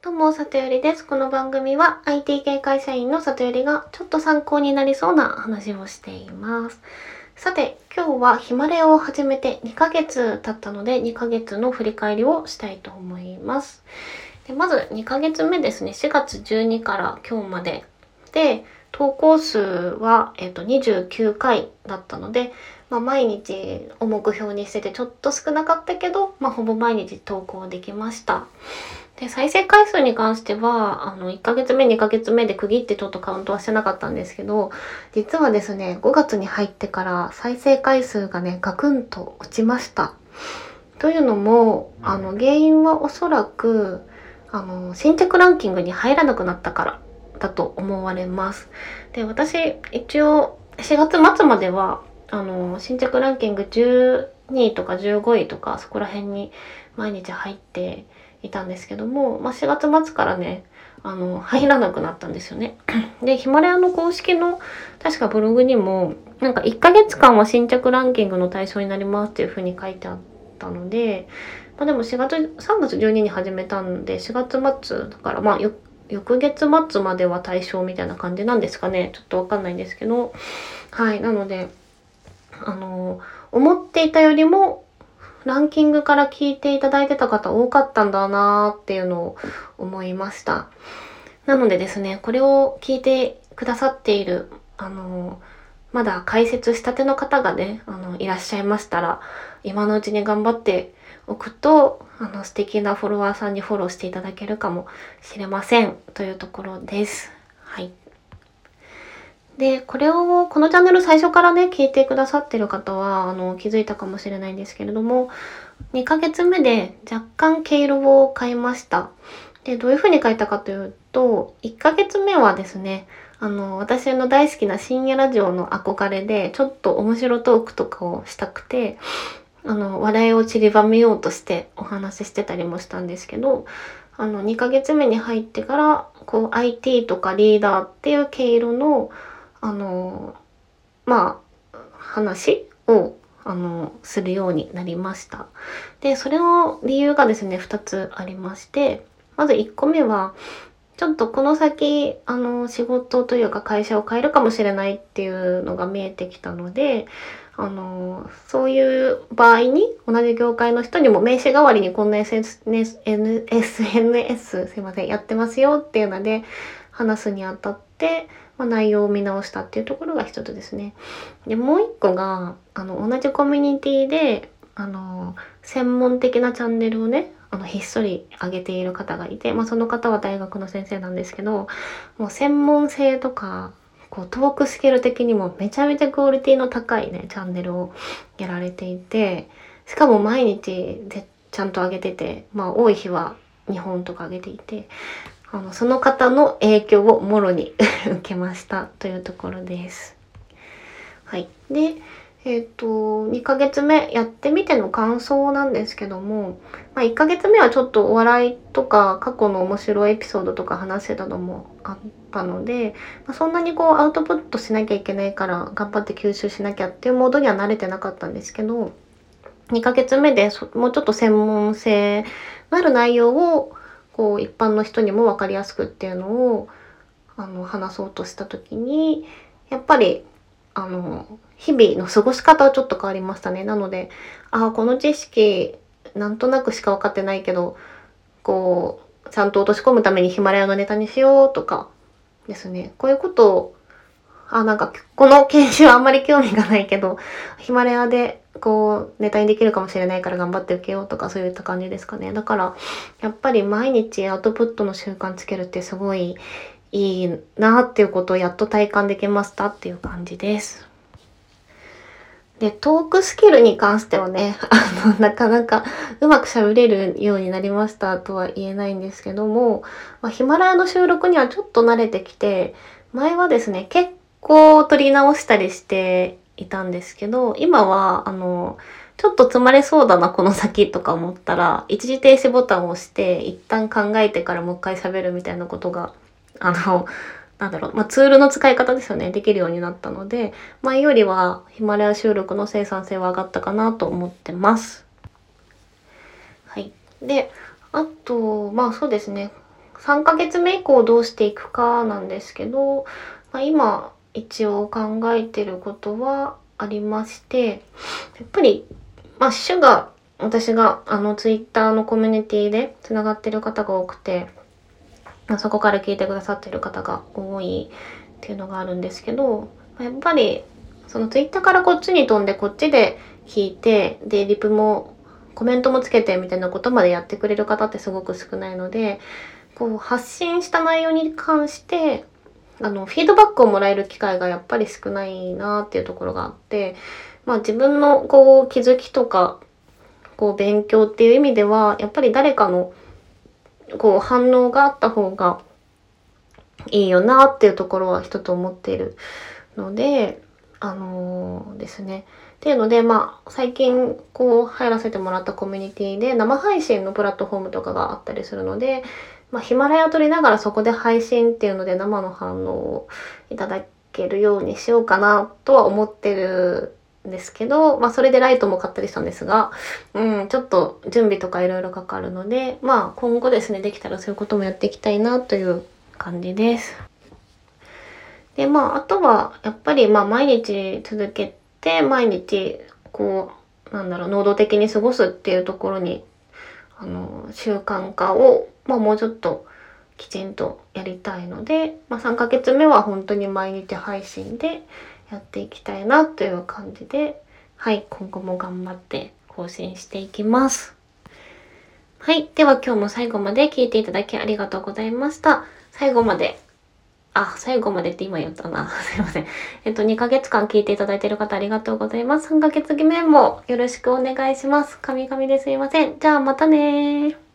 どうも、里よりです。この番組は IT 系会社員の里よりがちょっと参考になりそうな話をしています。さて、今日はヒマラヤを始めて2ヶ月経ったので、2ヶ月の振り返りをしたいと思います。でまず2ヶ月目ですね、4月12から今日までで、投稿数は、えっと29回だったので、まあ、毎日を目標にしててちょっと少なかったけど、まあ、ほぼ毎日投稿できました。で、再生回数に関しては、あの、1ヶ月目、2ヶ月目で区切ってちょっとカウントはしてなかったんですけど、実はですね、5月に入ってから再生回数がね、ガクンと落ちました。というのも、あの、原因はおそらく、あの、新着ランキングに入らなくなったからだと思われます。で、私、一応、4月末までは、あの、新着ランキング12位とか15位とか、そこら辺に毎日入っていたんですけども、まあ、4月末からね、あの、入らなくなったんですよね。で、ヒマラヤの公式の、確かブログにも、なんか1ヶ月間は新着ランキングの対象になりますっていう風に書いてあったので、まあ、でも4月、3月12日に始めたんで、4月末だから、まあ、よ翌月末までは対象みたいな感じなんですかね。ちょっとわかんないんですけど。はい。なので、あの、思っていたよりも、ランキングから聞いていただいてた方多かったんだなーっていうのを思いました。なのでですね、これを聞いてくださっている、あの、まだ解説したての方がね、あの、いらっしゃいましたら、今のうちに頑張っておくと、あの、素敵なフォロワーさんにフォローしていただけるかもしれません。というところです。はい。で、これを、このチャンネル最初からね、聞いてくださってる方は、あの、気づいたかもしれないんですけれども、2ヶ月目で若干毛色を変えました。で、どういう風に変えたかというと、1ヶ月目はですね、あの、私の大好きな深夜ラジオの憧れで、ちょっと面白トークとかをしたくて、あの、笑いを散りばめようとしてお話ししてたりもしたんですけど、あの、2ヶ月目に入ってから、こう、IT とかリーダーっていう毛色の、あの、まあ、話を、あの、するようになりました。で、それの理由がですね、2つありまして、まず1個目は、ちょっとこの先、あの、仕事というか会社を変えるかもしれないっていうのが見えてきたので、あの、そういう場合に、同じ業界の人にも名刺代わりにこんな SNS、SNS すいません、やってますよっていうので、話すにあたって、まあ、内容を見直したっていうところが一つですね。で、もう一個が、あの、同じコミュニティで、あの、専門的なチャンネルをね、あの、ひっそり上げている方がいて、まあ、その方は大学の先生なんですけど、もう専門性とか、こう、トークスキル的にもめちゃめちゃクオリティの高いね、チャンネルをやられていて、しかも毎日でちゃんと上げてて、まあ、多い日は2本とか上げていて、あの、その方の影響をもろに 受けましたというところです。はい。で、えっ、と、2ヶ月目やってみての感想なんですけども、まあ、1ヶ月目はちょっとお笑いとか過去の面白いエピソードとか話せたのもあったので、まあ、そんなにこうアウトプットしなきゃいけないから頑張って吸収しなきゃっていうモードには慣れてなかったんですけど、2ヶ月目でもうちょっと専門性のある内容をこう一般の人にも分かりやすくっていうのをあの話そうとした時にやっぱりあの日々の過ごし方はちょっと変わりましたね。なのでああこの知識なんとなくしか分かってないけどこうちゃんと落とし込むためにヒマラヤのネタにしようとかですねこういうことをあなんかこの研修はあんまり興味がないけどヒマラヤでこうネタにできるかもしれないから頑張って受けようとかそういった感じですかねだからやっぱり毎日アウトプットの習慣つけるってすごいいいなっていうことをやっと体感できましたっていう感じです。で、トークスキルに関してはね、あの、なかなかうまく喋れるようになりましたとは言えないんですけども、ま、ヒマラヤの収録にはちょっと慣れてきて、前はですね、結構撮り直したりしていたんですけど、今は、あの、ちょっと詰まれそうだな、この先とか思ったら、一時停止ボタンを押して、一旦考えてからもう一回喋るみたいなことが、あの、なんだろう、まあ、ツールの使い方ですよね、できるようになったので、前よりはヒマラヤ収録の生産性は上がったかなと思ってます。はい。で、あと、まあそうですね、3ヶ月目以降どうしていくかなんですけど、まあ、今一応考えてることはありましてやっぱりまあ主が私があのツイッターのコミュニティでつながってる方が多くて、そこから聞いてくださってる方が多いっていうのがあるんですけどやっぱりそのツイッターからこっちに飛んでこっちで聞いてでリプもコメントもつけてみたいなことまでやってくれる方ってすごく少ないのでこう発信した内容に関してあのフィードバックをもらえる機会がやっぱり少ないなっていうところがあってまあ自分のこう気づきとかこう勉強っていう意味ではやっぱり誰かのこう反応があった方がいいよなっていうところは一つ思っているのであのー、ですね。っていうのでまあ最近こう入らせてもらったコミュニティで生配信のプラットフォームとかがあったりするので、まあ、ヒマラヤ撮りながらそこで配信っていうので生の反応をいただけるようにしようかなとは思ってるんですけど、まあ、それでライトも買ったりしたんですが、うん、ちょっと準備とかいろいろかかるので、まあ、今後ですねできたらそういうこともやっていきたいなという感じです。で、まあ、あとは、やっぱり、まあ、毎日続けて、毎日、こう、なんだろう、能動的に過ごすっていうところに、あの、習慣化を、まあ、もうちょっと、きちんとやりたいので、まあ、3ヶ月目は本当に毎日配信でやっていきたいなという感じで、はい、今後も頑張って更新していきます。はい。では今日も最後まで聞いていただきありがとうございました。最後まであ、最後までって今言ったな。すいません。えっと、2ヶ月間聞いていただいている方ありがとうございます。3ヶ月目もよろしくお願いします。神々ですいません。じゃあまたね